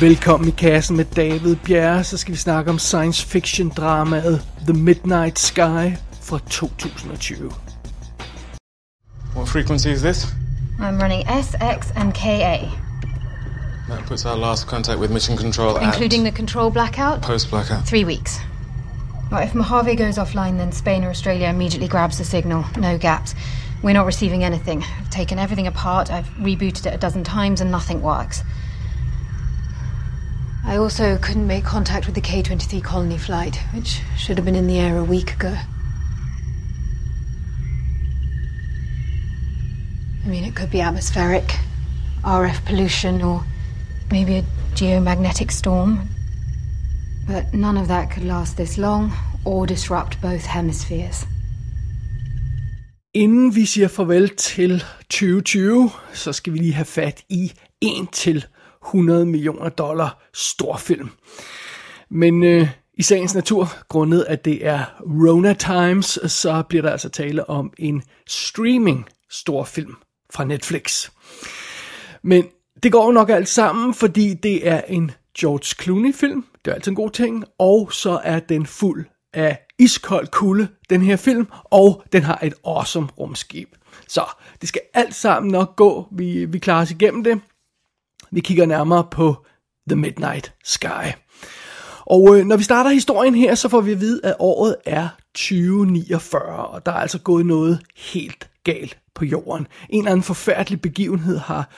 Velkommen i kassen med David Bjerre, så skal vi snakke om science fiction dramaet The Midnight Sky fra 2020. What frequency is this? I'm running S, X, and KA, That puts our last contact with mission control including the control blackout. post blackout. Three weeks. Well, if Mojave goes offline, then Spain or Australia immediately grabs the signal. No gaps. We're not receiving anything. I've taken everything apart. I've rebooted it a dozen times, and nothing works. I also couldn't make contact with the K 23 colony flight, which should have been in the air a week ago. I mean, it could be atmospheric, RF pollution, or maybe a geomagnetic storm. But none of that could last this long or disrupt both hemispheres. Inden vi siger farvel til 2020, så skal vi lige have fat i 1 til 100 millioner dollar storfilm. Men øh, i sagens natur, grundet at det er Rona Times, så bliver der altså tale om en streaming storfilm fra Netflix. Men det går jo nok alt sammen, fordi det er en George Clooney-film. Det er altid en god ting. Og så er den fuld af iskold kulde, den her film. Og den har et awesome rumskib. Så det skal alt sammen nok gå. Vi, vi klarer os igennem det. Vi kigger nærmere på The Midnight Sky. Og øh, når vi starter historien her, så får vi at vide, at året er 2049, og der er altså gået noget helt galt på jorden. En eller anden forfærdelig begivenhed har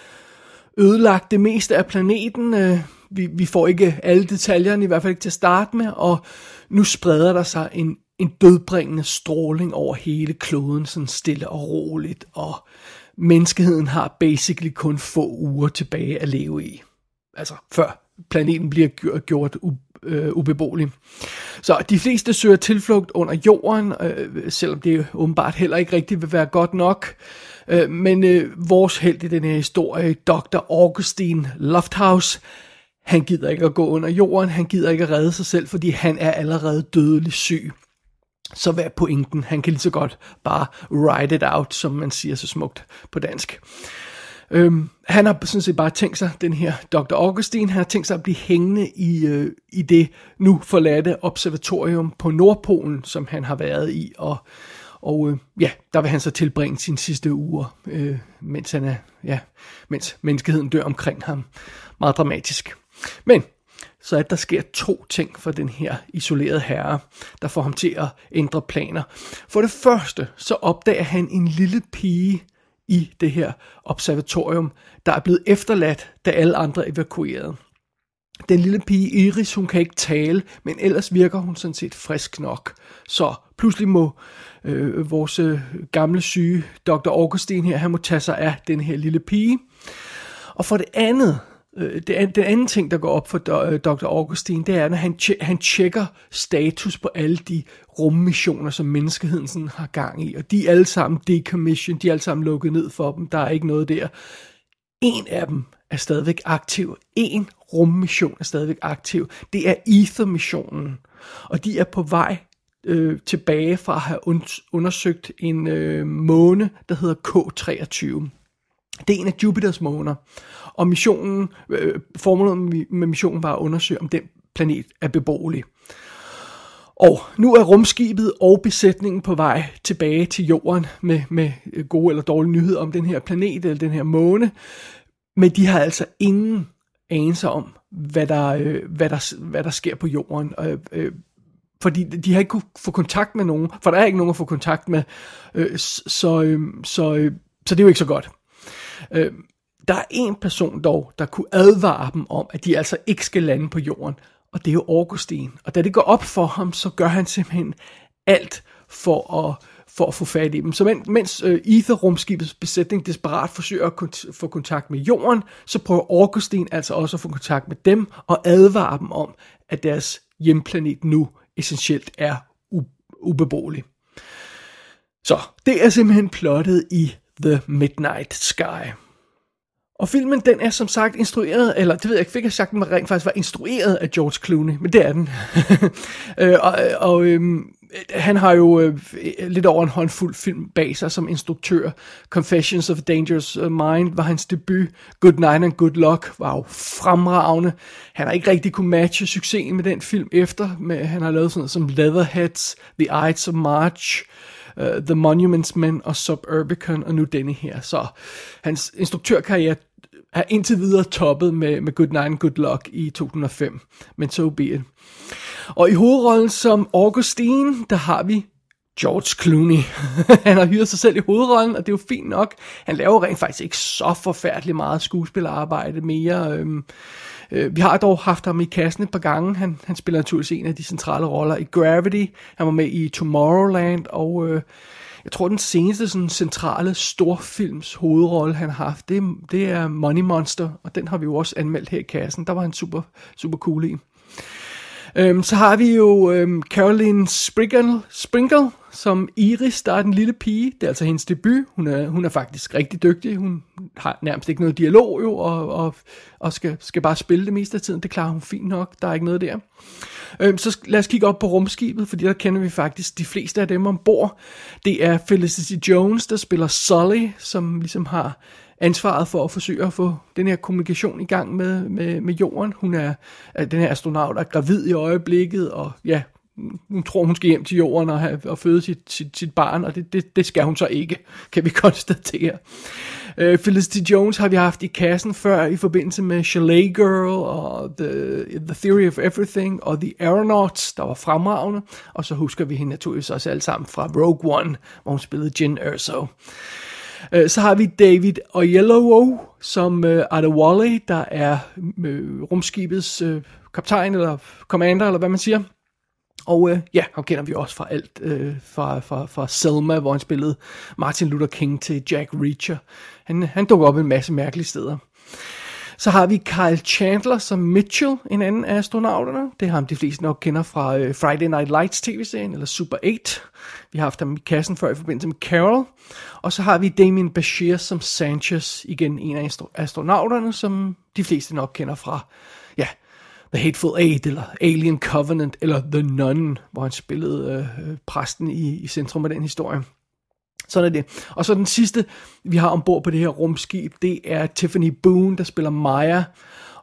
ødelagt det meste af planeten. Øh, vi, vi får ikke alle detaljerne, i hvert fald ikke til at starte med, og nu spreder der sig en, en dødbringende stråling over hele kloden, sådan stille og roligt, og menneskeheden har basically kun få uger tilbage at leve i. Altså før planeten bliver gjort, u- øh, ubeboelig. Så de fleste søger tilflugt under jorden, øh, selvom det åbenbart heller ikke rigtig vil være godt nok. Øh, men øh, vores held i den her historie, Dr. Augustine Lofthouse, han gider ikke at gå under jorden, han gider ikke at redde sig selv, fordi han er allerede dødelig syg. Så hvad er pointen? Han kan lige så godt bare ride it out, som man siger så smukt på dansk. Øhm, han har sådan set bare tænkt sig, den her Dr. Augustin, han har tænkt sig at blive hængende i, øh, i det nu forladte observatorium på Nordpolen, som han har været i, og, og øh, ja, der vil han så tilbringe sine sidste uger, øh, mens, han er, ja, mens menneskeheden dør omkring ham. Meget dramatisk. Men så at der sker to ting for den her isolerede herre, der får ham til at ændre planer. For det første, så opdager han en lille pige i det her observatorium, der er blevet efterladt, da alle andre evakuerede. Den lille pige Iris, hun kan ikke tale, men ellers virker hun sådan set frisk nok. Så pludselig må øh, vores øh, gamle syge Dr. Augustin her, han må tage sig af den her lille pige. Og for det andet, Øh, det, den anden ting, der går op for Dr. Øh, Augustin, det er, når han, tje- han tjekker status på alle de rummissioner, som menneskeheden sådan har gang i. Og de er alle sammen decommissioned, de er alle sammen lukket ned for dem, der er ikke noget der. En af dem er stadigvæk aktiv. En rummission er stadigvæk aktiv. Det er Ether-missionen. Og de er på vej øh, tilbage fra at have undersøgt en øh, måne, der hedder K23. Det er en af Jupiters måner. Og missionen, øh, formålet med- missionen var at undersøge, om den planet er beboelig. Og nu er rumskibet og besætningen på vej tilbage til jorden med, med gode eller dårlige nyheder om den her planet eller den her måne. Men de har altså ingen anelse om, hvad der, øh, hvad der, hvad der sker på jorden. Øh, øh, fordi de har ikke kunne få kontakt med nogen, for der er ikke nogen at få kontakt med, øh, så, øh, så, øh, så det er jo ikke så godt. Øh, der er en person dog, der kunne advare dem om, at de altså ikke skal lande på jorden, og det er jo Augustin. Og da det går op for ham, så gør han simpelthen alt for at, for at få fat i dem. Så men, mens øh, Ether-rumskibets besætning desperat forsøger at kont- få kontakt med jorden, så prøver Augustin altså også at få kontakt med dem og advare dem om, at deres hjemplanet nu essentielt er u- ubeboelig. Så det er simpelthen plottet i The Midnight Sky. Og filmen, den er som sagt instrueret, eller det ved jeg ikke, fik jeg sagt, den rent faktisk var instrueret af George Clooney, men det er den. øh, og og øhm, han har jo øh, lidt over en håndfuld film bag sig som instruktør. Confessions of a Dangerous øh, Mind var hans debut. Good Night and Good Luck var jo fremragende. Han har ikke rigtig kunne matche succesen med den film efter. Men han har lavet sådan noget som Leatherheads, The Ides of March, uh, The Monuments Men og Suburbicon, og nu denne her. Så hans instruktørkarriere er indtil videre toppet med, med Good Night and Good Luck i 2005. Men so be it. Og i hovedrollen som Augustine, der har vi George Clooney. han har hyret sig selv i hovedrollen, og det er jo fint nok. Han laver rent faktisk ikke så forfærdeligt meget skuespillerarbejde mere. Øhm, øh, vi har dog haft ham i kassen et par gange. Han, han spiller naturligvis en af de centrale roller i Gravity. Han var med i Tomorrowland, og øh, jeg tror den seneste sådan, centrale storfilms hovedrolle, han har haft, det, det er Money Monster, og den har vi jo også anmeldt her i kassen. Der var han super, super cool i. Øhm, så har vi jo øhm, Caroline Sprinkle, Sprinkle som Iris, der er den lille pige. Det er altså hendes debut. Hun er, hun er faktisk rigtig dygtig. Hun har nærmest ikke noget dialog jo, og, og, og skal, skal bare spille det meste af tiden. Det klarer hun fint nok. Der er ikke noget der. Øhm, så lad os kigge op på rumskibet, fordi der kender vi faktisk de fleste af dem ombord. Det er Felicity Jones, der spiller Sully, som ligesom har ansvaret for at forsøge at få den her kommunikation i gang med, med, med jorden. Hun er, den her astronaut er gravid i øjeblikket, og ja, hun tror, hun skal hjem til jorden og, have, og føde sit, sit, sit barn, og det, det, det skal hun så ikke, kan vi konstatere. Uh, øh, Felicity Jones har vi haft i kassen før i forbindelse med Chalet Girl og The, The Theory of Everything og The Aeronauts, der var fremragende. Og så husker vi hende naturligvis også alle sammen fra Rogue One, hvor hun spillede Jin Erso. Øh, så har vi David Oyelowo som uh, Adewale, der er uh, rumskibets uh, kaptajn eller commander, eller hvad man siger. Og øh, ja, ham kender vi også fra alt, øh, fra, fra, fra Selma, hvor han spillede Martin Luther King til Jack Reacher. Han, han dukker op en masse mærkelige steder. Så har vi Kyle Chandler som Mitchell, en anden af astronauterne. Det har ham de fleste nok kender fra øh, Friday Night Lights tv-serien, eller Super 8. Vi har haft ham i kassen før i forbindelse med Carol. Og så har vi Damien Bashir som Sanchez, igen en af astronauterne, som de fleste nok kender fra, The Hateful Eight, eller Alien Covenant, eller The Nun, hvor han spillede øh, øh, præsten i, i centrum af den historie. Sådan er det. Og så den sidste, vi har ombord på det her rumskib, det er Tiffany Boone, der spiller Maya.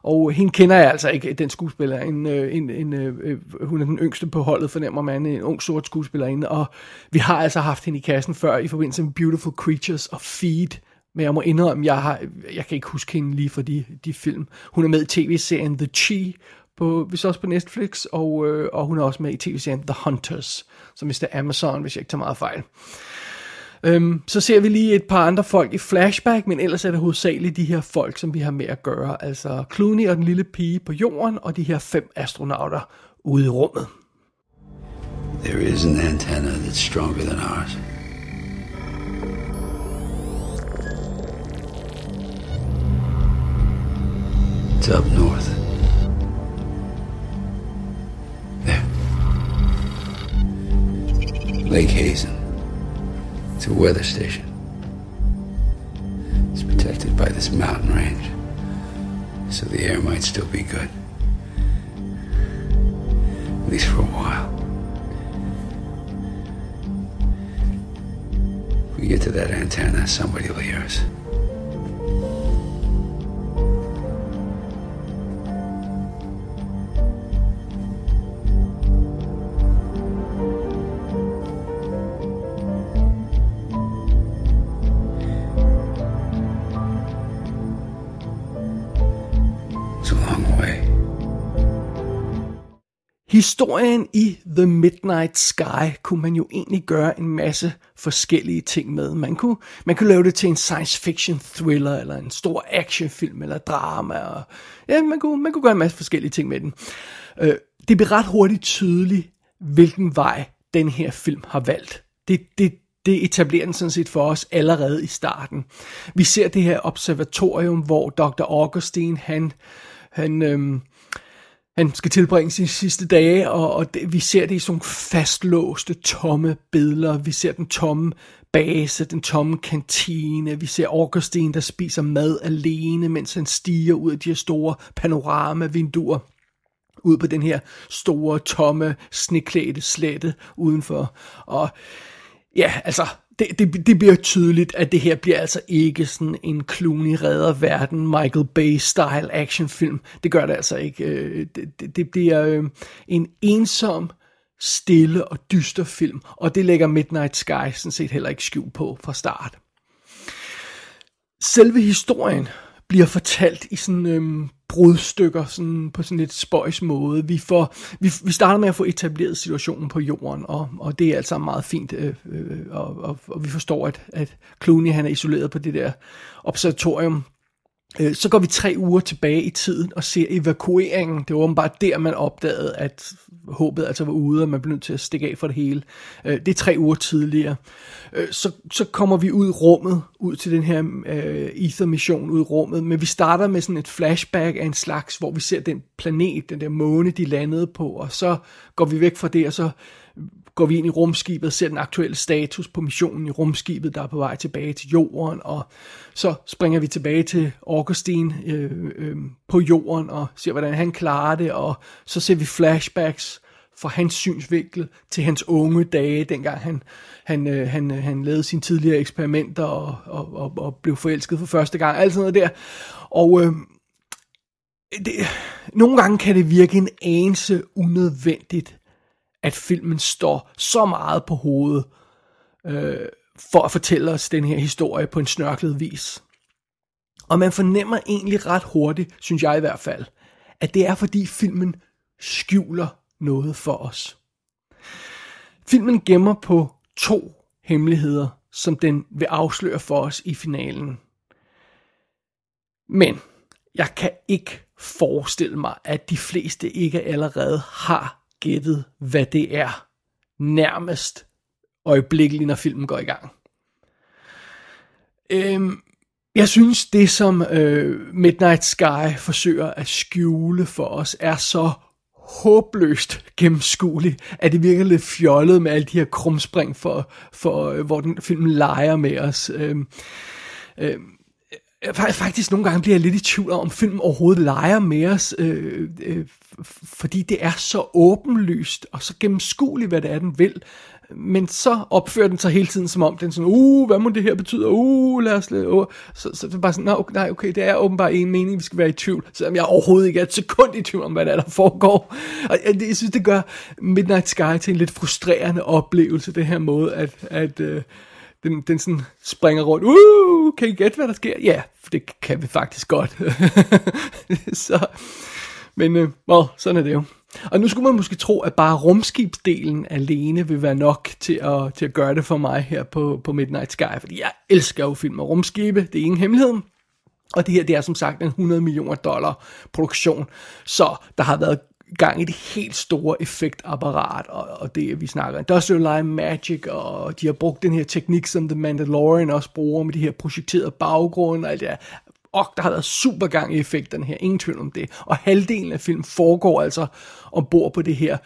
Og hende kender jeg altså ikke, den skuespiller. En, øh, en, en, en, hun er den yngste på holdet, fornemmer man. En ung sort skuespillerinde. Og vi har altså haft hende i kassen før i forbindelse med Beautiful Creatures og Feed. Men jeg må indrømme, jeg, har, jeg kan ikke huske hende lige for de, de film. Hun er med i tv-serien The Chi, på, hvis også på Netflix, og, øh, og hun er også med i tv-serien The Hunters, som hvis det er Amazon, hvis jeg ikke tager meget fejl. Øhm, så ser vi lige et par andre folk i flashback, men ellers er det hovedsageligt de her folk, som vi har med at gøre. Altså Clooney og den lille pige på jorden, og de her fem astronauter ude i rummet. There is an antenna that's stronger than ours. It's up north. Lake Hazen. It's a weather station. It's protected by this mountain range, so the air might still be good. At least for a while. If we get to that antenna, somebody will hear us. Historien i The Midnight Sky kunne man jo egentlig gøre en masse forskellige ting med. Man kunne, man kunne lave det til en science fiction thriller, eller en stor actionfilm, eller drama. Og, ja, man kunne, man kunne gøre en masse forskellige ting med den. Øh, det bliver ret hurtigt tydeligt, hvilken vej den her film har valgt. Det, det, det etablerer den sådan set for os allerede i starten. Vi ser det her observatorium, hvor Dr. Augustine, han, han øhm, han skal tilbringe sine sidste dage, og, og det, vi ser det i sådan fastlåste, tomme billeder. Vi ser den tomme base, den tomme kantine. Vi ser Augustin, der spiser mad alene, mens han stiger ud af de her store panoramavinduer ud på den her store, tomme, sneklædte slette udenfor. Og ja, altså, det, det, det bliver tydeligt, at det her bliver altså ikke sådan en Clooney redder verden, Michael Bay-style actionfilm. Det gør det altså ikke. Øh, det, det, det bliver øh, en ensom, stille og dyster film, og det lægger Midnight Sky sådan set heller ikke skjul på fra start. Selve historien bliver fortalt i sådan øhm, brudstykker sådan på sådan lidt spøjs måde. Vi, får, vi, vi starter med at få etableret situationen på jorden, og, og det er altså meget fint, øh, øh, og, og, og vi forstår, at, at Clooney han er isoleret på det der observatorium, Øh, så går vi tre uger tilbage i tiden og ser evakueringen. Det var åbenbart der, man opdagede, at håbet altså var ude, og man blev nødt til at stikke af for det hele. Øh, det er tre uger tidligere. Øh, så, så kommer vi ud i rummet, ud til den her uh, Ether-mission ud i rummet, men vi starter med sådan et flashback af en slags, hvor vi ser den planet, den der måne, de landede på, og så går vi væk fra det, og så går vi ind i rumskibet og ser den aktuelle status på missionen i rumskibet, der er på vej tilbage til jorden, og så springer vi tilbage til Augustine øh, øh, på jorden og ser, hvordan han klarer det, og så ser vi flashbacks fra hans synsvinkel til hans unge dage, dengang han, han, øh, han, øh, han lavede sine tidligere eksperimenter og, og, og, og blev forelsket for første gang, alt sådan noget der. Og øh, det, nogle gange kan det virke en anelse unødvendigt, at filmen står så meget på hovedet øh, for at fortælle os den her historie på en snørklet vis. Og man fornemmer egentlig ret hurtigt, synes jeg i hvert fald, at det er fordi filmen skjuler noget for os. Filmen gemmer på to hemmeligheder, som den vil afsløre for os i finalen. Men jeg kan ikke forestille mig, at de fleste ikke allerede har gættet, hvad det er, nærmest øjeblikkeligt, når filmen går i gang. Øhm, jeg synes, det som øh, Midnight Sky forsøger at skjule for os, er så håbløst gennemskueligt, at det virker lidt fjollet med alle de her krumspring, for, for, øh, hvor den film leger med os. Øhm, øhm, Øh, faktisk nogle gange bliver jeg lidt i tvivl om, om filmen overhovedet leger med os, øh, øh, fordi det er så åbenlyst og så gennemskueligt, hvad det er, den vil. Men så opfører den sig hele tiden som om, den sådan, uh, hvad må det her betyde? Uh, lad os lade, uh. Så, så det er bare sådan, okay, nej, okay, det er åbenbart en mening, vi skal være i tvivl, selvom jeg overhovedet ikke er et sekund i tvivl om, hvad der, er, der foregår. Og jeg, jeg synes, det gør Midnight Sky til en lidt frustrerende oplevelse, det her måde, at, at uh, den, den sådan springer rundt. Uh, kan I gætte, hvad der sker? Ja, for det kan vi faktisk godt. så, men øh, well, sådan er det jo. Og nu skulle man måske tro, at bare rumskibsdelen alene vil være nok til at, til at gøre det for mig her på, på Midnight Sky, fordi jeg elsker jo film med rumskibe, det er ingen hemmelighed. Og det her, det er som sagt en 100 millioner dollar produktion, så der har været gang i det helt store effektapparat, og, og det vi snakker Industrial Light Magic, og de har brugt den her teknik, som The Mandalorian også bruger, med de her projekterede baggrunde, og alt det der. Og der har været super gang i effekterne her, ingen tvivl om det. Og halvdelen af filmen foregår altså ombord på det her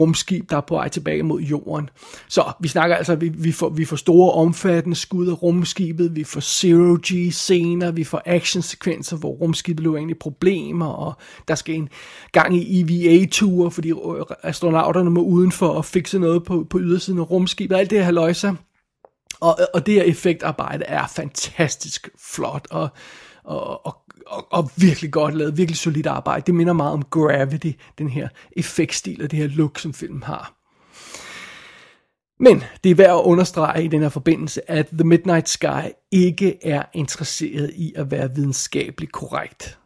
rumskib, der er på vej tilbage mod jorden. Så vi snakker altså, vi, vi, får, vi får store omfattende skud af rumskibet, vi får zero G scener, vi får actionsekvenser, hvor rumskibet løber ind i problemer, og der skal en gang i EVA-ture, fordi øh, astronauterne må udenfor og fikse noget på, på ydersiden af rumskibet, alt det her løjser. Og, og det her effektarbejde er fantastisk flot, og, og, og og, og virkelig godt lavet, virkelig solidt arbejde. Det minder meget om Gravity, den her effektstil og det her look, som filmen har. Men det er værd at understrege i den her forbindelse, at The Midnight Sky ikke er interesseret i at være videnskabeligt korrekt.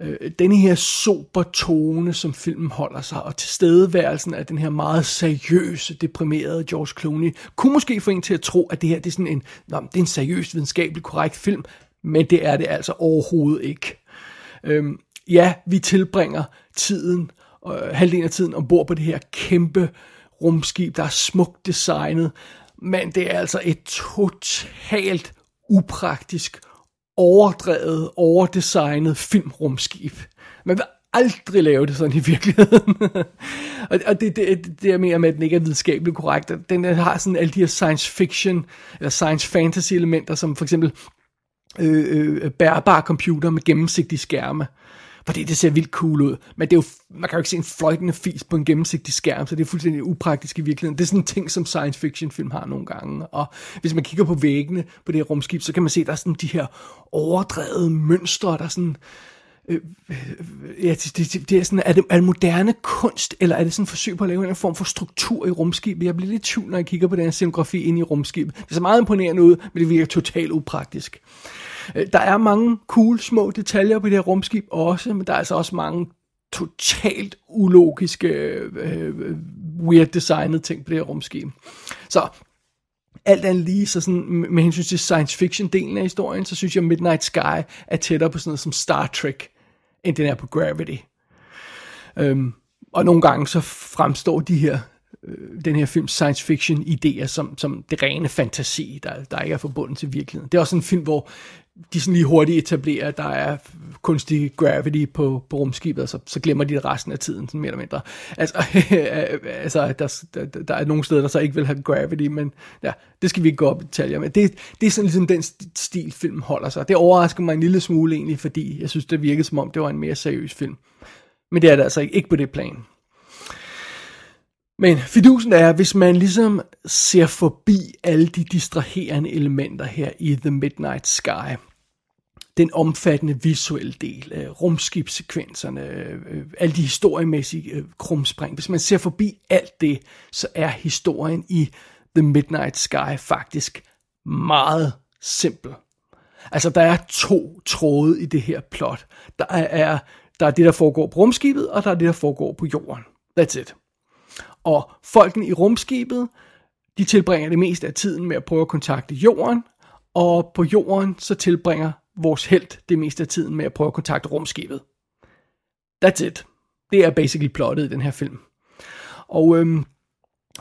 Øh, denne her super tone, som filmen holder sig, og tilstedeværelsen af den her meget seriøse, deprimerede George Clooney, kunne måske få en til at tro, at det her det er sådan en, nå, det er en seriøst videnskabeligt korrekt film, men det er det altså overhovedet ikke. Øhm, ja, vi tilbringer tiden, øh, halvdelen af tiden ombord på det her kæmpe rumskib, der er smukt designet, men det er altså et totalt upraktisk, overdrevet, overdesignet filmrumskib. Man vil aldrig lave det sådan i virkeligheden. og det, det, det er mere med, at den ikke er videnskabeligt korrekt. Den har sådan alle de her science fiction, eller science fantasy elementer, som for eksempel øh, øh, bærbare computer med gennemsigtige skærme. fordi det ser vildt cool ud. Men det er jo, man kan jo ikke se en fløjtende fis på en gennemsigtig skærm, så det er fuldstændig upraktisk i virkeligheden. Det er sådan en ting, som science fiction film har nogle gange. Og hvis man kigger på væggene på det her rumskib, så kan man se, at der er sådan de her overdrevede mønstre, der er sådan... Øh, øh, ja, det, det, det er sådan, er det, er det moderne kunst, eller er det sådan et forsøg på at lave en form for struktur i rumskibet? Jeg bliver lidt tvivl, når jeg kigger på den her scenografi ind i rumskibet. Det ser meget imponerende ud, men det virker totalt upraktisk. Øh, der er mange cool små detaljer på det her rumskib også, men der er altså også mange totalt ulogiske, øh, weird designet ting på det her rumskib. Så alt andet lige, så sådan, med hensyn til science fiction delen af historien, så synes jeg Midnight Sky er tættere på sådan noget som Star Trek, end den er på Gravity. Øhm, og nogle gange så fremstår de her øh, den her film science fiction idéer som, som det rene fantasi, der, der ikke er forbundet til virkeligheden. Det er også en film, hvor de sådan lige hurtigt etablerer, at der er kunstig gravity på, på rumskibet, og så, så glemmer de det resten af tiden, sådan mere eller mindre. Altså, altså der, der, der er nogle steder, der så ikke vil have gravity, men ja, det skal vi ikke gå op i detaljer med. Det, det er sådan ligesom den stil, film holder sig. Det overrasker mig en lille smule egentlig, fordi jeg synes, det virkede som om, det var en mere seriøs film. Men det er det altså ikke, ikke på det plan. Men fidusen er, hvis man ligesom ser forbi alle de distraherende elementer her i The Midnight Sky, den omfattende visuelle del, øh, rumskibssekvenserne, øh, alle de historiemæssige øh, krumspring. Hvis man ser forbi alt det, så er historien i The Midnight Sky faktisk meget simpel. Altså, der er to tråde i det her plot. Der er, der er det, der foregår på rumskibet, og der er det, der foregår på jorden. That's it. Og folkene i rumskibet, de tilbringer det meste af tiden med at prøve at kontakte jorden, og på jorden så tilbringer vores held det meste af tiden med at prøve at kontakte rumskibet. That's it. Det er basically plottet i den her film. Og øhm,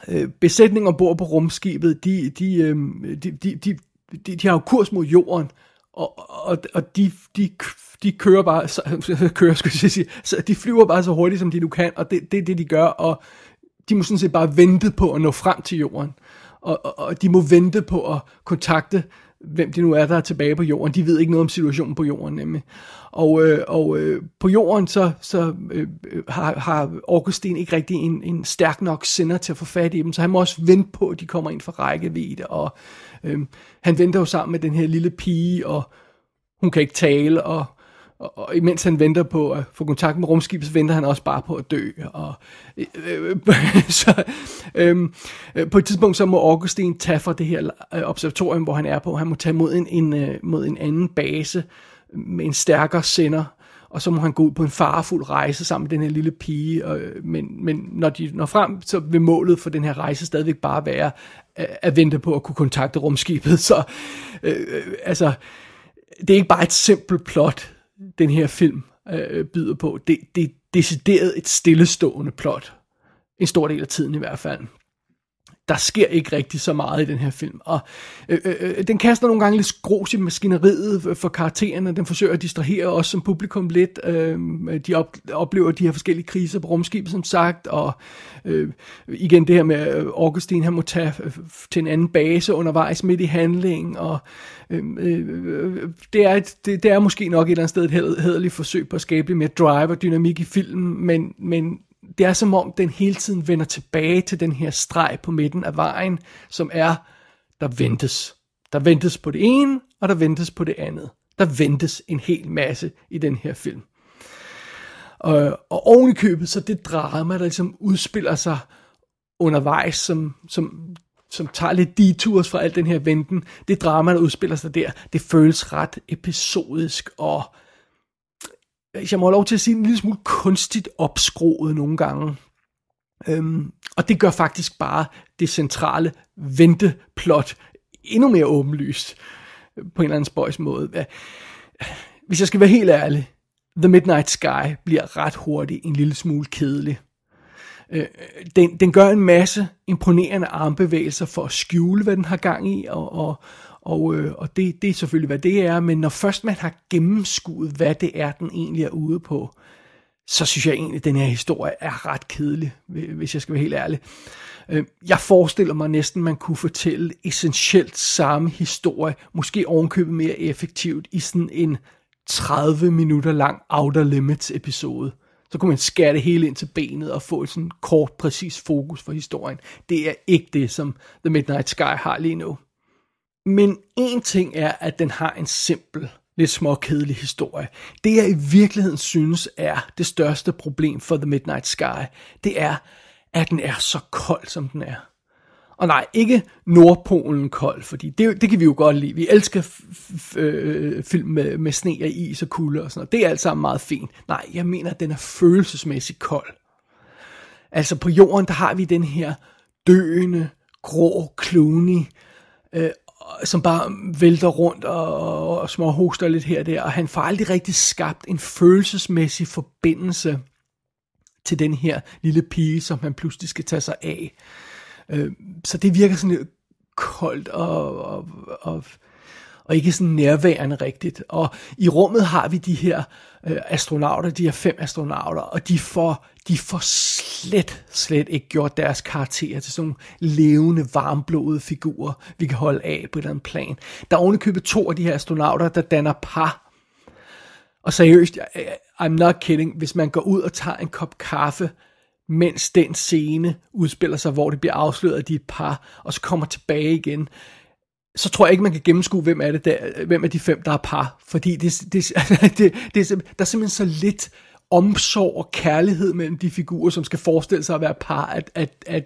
øh, besætningen ombord på rumskibet, de, de, øhm, de, de, de, de, de har jo kurs mod jorden, og, og, og de, de, de kører bare, så, kører, skulle jeg sige, så de flyver bare så hurtigt, som de nu kan, og det, det er det, de gør, og de må sådan set bare vente på at nå frem til jorden. Og, og, og de må vente på at kontakte, hvem de nu er, der er tilbage på jorden. De ved ikke noget om situationen på jorden nemlig. Og, øh, og øh, på jorden så, så øh, har, har Augustin ikke rigtig en, en stærk nok sender til at få fat i dem, så han må også vente på, at de kommer ind for rækkevidde. Og øh, han venter jo sammen med den her lille pige, og hun kan ikke tale, og og, og imens han venter på at få kontakt med rumskibet, så venter han også bare på at dø. Og, øh, øh, så, øhm, øh, på et tidspunkt så må Augustin tage fra det her øh, observatorium, hvor han er på. Han må tage mod en, en, øh, mod en anden base med en stærkere sender, og så må han gå ud på en farefuld rejse sammen med den her lille pige. Og, øh, men, men når de når frem, så vil målet for den her rejse stadigvæk bare være at, at vente på at kunne kontakte rumskibet. Så øh, altså, det er ikke bare et simpelt plot den her film øh, byder på. Det, det er decideret et stillestående plot. En stor del af tiden i hvert fald der sker ikke rigtig så meget i den her film. Og øh, øh, øh den kaster nogle gange lidt skros i maskineriet for karaktererne. Den forsøger at distrahere os som publikum lidt. Øh, de op, oplever de her forskellige kriser på rumskibet, som sagt. Og øh, igen det her med at Augustin, han må tage øh, til en anden base undervejs midt i handlingen. Og øh, øh, det, er et, det, det er måske nok et eller andet sted et hederligt forsøg på at skabe lidt mere drive og dynamik i filmen, men, men det er som om, den hele tiden vender tilbage til den her streg på midten af vejen, som er, der ventes. Der ventes på det ene, og der ventes på det andet. Der ventes en hel masse i den her film. Og, og oven i købet, så det drama, der ligesom udspiller sig undervejs, som, som, som tager lidt detours fra al den her venten, det drama, der udspiller sig der, det føles ret episodisk og hvis jeg må have lov til at sige, en lille smule kunstigt opskroet nogle gange. Øhm, og det gør faktisk bare det centrale venteplot endnu mere åbenlyst øh, på en eller anden spøjs måde. Hvis jeg skal være helt ærlig, The Midnight Sky bliver ret hurtigt en lille smule kedelig. Øh, øh, den, den gør en masse imponerende armbevægelser for at skjule, hvad den har gang i, og, og, og, øh, og det, det er selvfølgelig, hvad det er, men når først man har gennemskuet, hvad det er, den egentlig er ude på, så synes jeg egentlig, at den her historie er ret kedelig, hvis jeg skal være helt ærlig. Øh, jeg forestiller mig næsten, man kunne fortælle essentielt samme historie, måske ovenkøbet mere effektivt, i sådan en 30 minutter lang Outer Limits episode. Så kunne man skære det hele ind til benet og få et sådan kort, præcis fokus for historien. Det er ikke det, som The Midnight Sky har lige nu. Men en ting er, at den har en simpel, lidt småkedelig historie. Det jeg i virkeligheden synes er det største problem for The Midnight Sky, det er, at den er så kold, som den er. Og nej, ikke Nordpolen kold, fordi det, det kan vi jo godt lide. Vi elsker øh, film med, med sne og is og kulde og sådan noget. Det er alt sammen meget fint. Nej, jeg mener, at den er følelsesmæssigt kold. Altså på jorden, der har vi den her døende, grå Clooney, øh, som bare vælter rundt og, og, og små hoster lidt her og der, og han får aldrig rigtig skabt en følelsesmæssig forbindelse til den her lille pige, som han pludselig skal tage sig af. Øh, så det virker sådan lidt koldt og, og, og, og ikke sådan nærværende rigtigt. Og i rummet har vi de her øh, astronauter, de her fem astronauter, og de får, de får slet, slet ikke gjort deres karakterer til sådan levende, varmblodede figurer, vi kan holde af på et eller andet plan. Der er ovenikøbet to af de her astronauter, der danner par. Og seriøst, I'm not kidding, hvis man går ud og tager en kop kaffe mens den scene udspiller sig, hvor det bliver afsløret, at de er et par, og så kommer tilbage igen, så tror jeg ikke, man kan gennemskue, hvem er, det der, hvem er de fem, der er par. Fordi det, det, det, det, det, der er simpelthen så lidt omsorg og kærlighed mellem de figurer, som skal forestille sig at være par, at, at, at,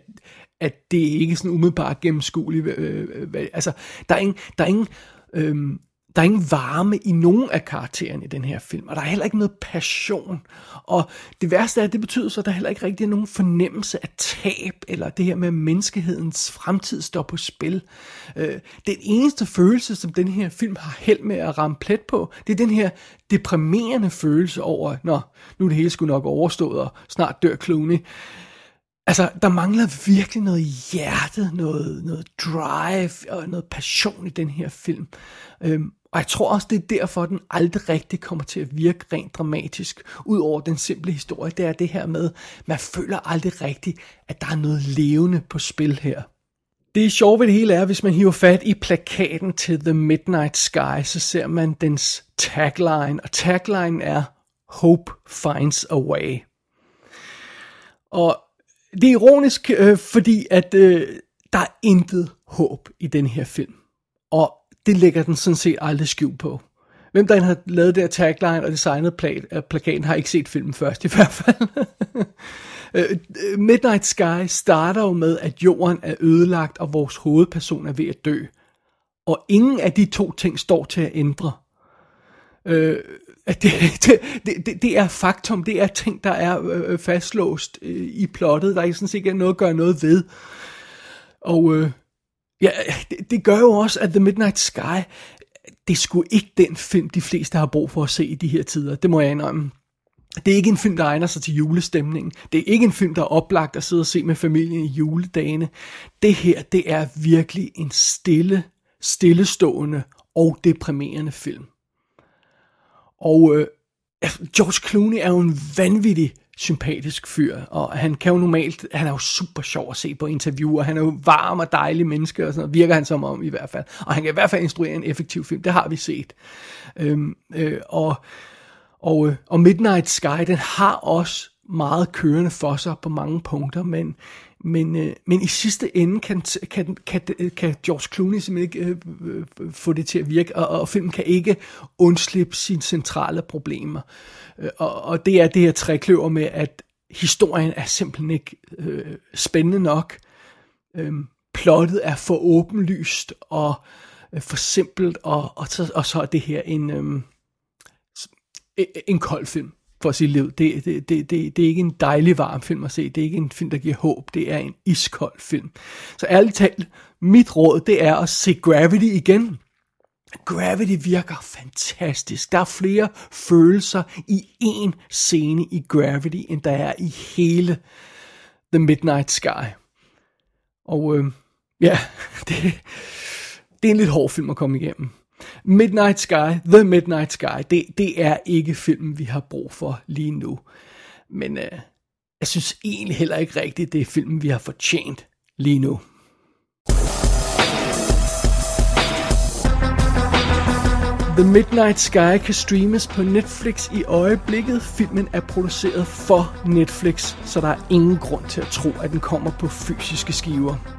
at det ikke er sådan umiddelbart gennemskueligt. Øh, øh, altså, der er ingen, der er ingen øh, der er ingen varme i nogen af karaktererne i den her film, og der er heller ikke noget passion. Og det værste er, at det betyder så, at der heller ikke rigtig er nogen fornemmelse af tab, eller det her med, at menneskehedens fremtid står på spil. Øh, den eneste følelse, som den her film har held med at ramme plet på, det er den her deprimerende følelse over, nå, nu er det hele sgu nok overstået, og snart dør Clooney. Altså, der mangler virkelig noget hjerte, noget, noget drive og noget passion i den her film. Øhm, og jeg tror også, det er derfor, at den aldrig rigtig kommer til at virke rent dramatisk, ud over den simple historie. Det er det her med, man føler aldrig rigtigt, at der er noget levende på spil her. Det sjove ved det hele er, hvis man hiver fat i plakaten til The Midnight Sky, så ser man dens tagline, og tagline er Hope finds a way. Og det er ironisk, øh, fordi at øh, der er intet håb i den her film. Og det lægger den sådan set aldrig skjul på. Hvem der har lavet det her tagline og designet plat, plakaten, har ikke set filmen først i hvert fald. Øh, øh, Midnight Sky starter jo med, at jorden er ødelagt, og vores hovedperson er ved at dø. Og ingen af de to ting står til at ændre. Øh, det, det, det, det er faktum, det er ting, der er øh, øh fastlåst øh, i plottet, der er sådan set ikke noget at gøre noget ved. Og øh, Ja, det, det gør jo også, at The Midnight Sky, det er sgu ikke den film, de fleste har brug for at se i de her tider. Det må jeg indrømme. Det er ikke en film, der egner sig til julestemningen. Det er ikke en film, der er oplagt at sidde og se med familien i juledagene. Det her, det er virkelig en stille, stillestående og deprimerende film. Og øh, George Clooney er jo en vanvittig sympatisk fyr, og han kan jo normalt, han er jo super sjov at se på interviewer, han er jo varm og dejlig menneske, og sådan noget, virker han som om i hvert fald, og han kan i hvert fald instruere en effektiv film, det har vi set. Øhm, øh, og, og, øh, og Midnight Sky, den har også meget kørende for sig på mange punkter, men, men, øh, men i sidste ende kan, kan, kan, kan George Clooney simpelthen ikke øh, øh få det til at virke, og, og filmen kan ikke undslippe sine centrale problemer. Øh, og, og det er det her trækløver med, at historien er simpelthen ikke øh, spændende nok. Øh, plottet er for åbenlyst og øh, for simpelt, og, og, så, og så er det her en, øh, en kold film for sit liv. Det, det, det, det, det er ikke en dejlig varm film at se. Det er ikke en film, der giver håb. Det er en iskold film. Så ærligt talt, mit råd, det er at se Gravity igen. Gravity virker fantastisk. Der er flere følelser i en scene i Gravity, end der er i hele The Midnight Sky. Og øh, ja, det, det er en lidt hård film at komme igennem. Midnight Sky, The Midnight Sky, det, det er ikke filmen, vi har brug for lige nu. Men øh, jeg synes egentlig heller ikke rigtigt, det er filmen, vi har fortjent lige nu. The Midnight Sky kan streames på Netflix i øjeblikket. Filmen er produceret for Netflix, så der er ingen grund til at tro, at den kommer på fysiske skiver.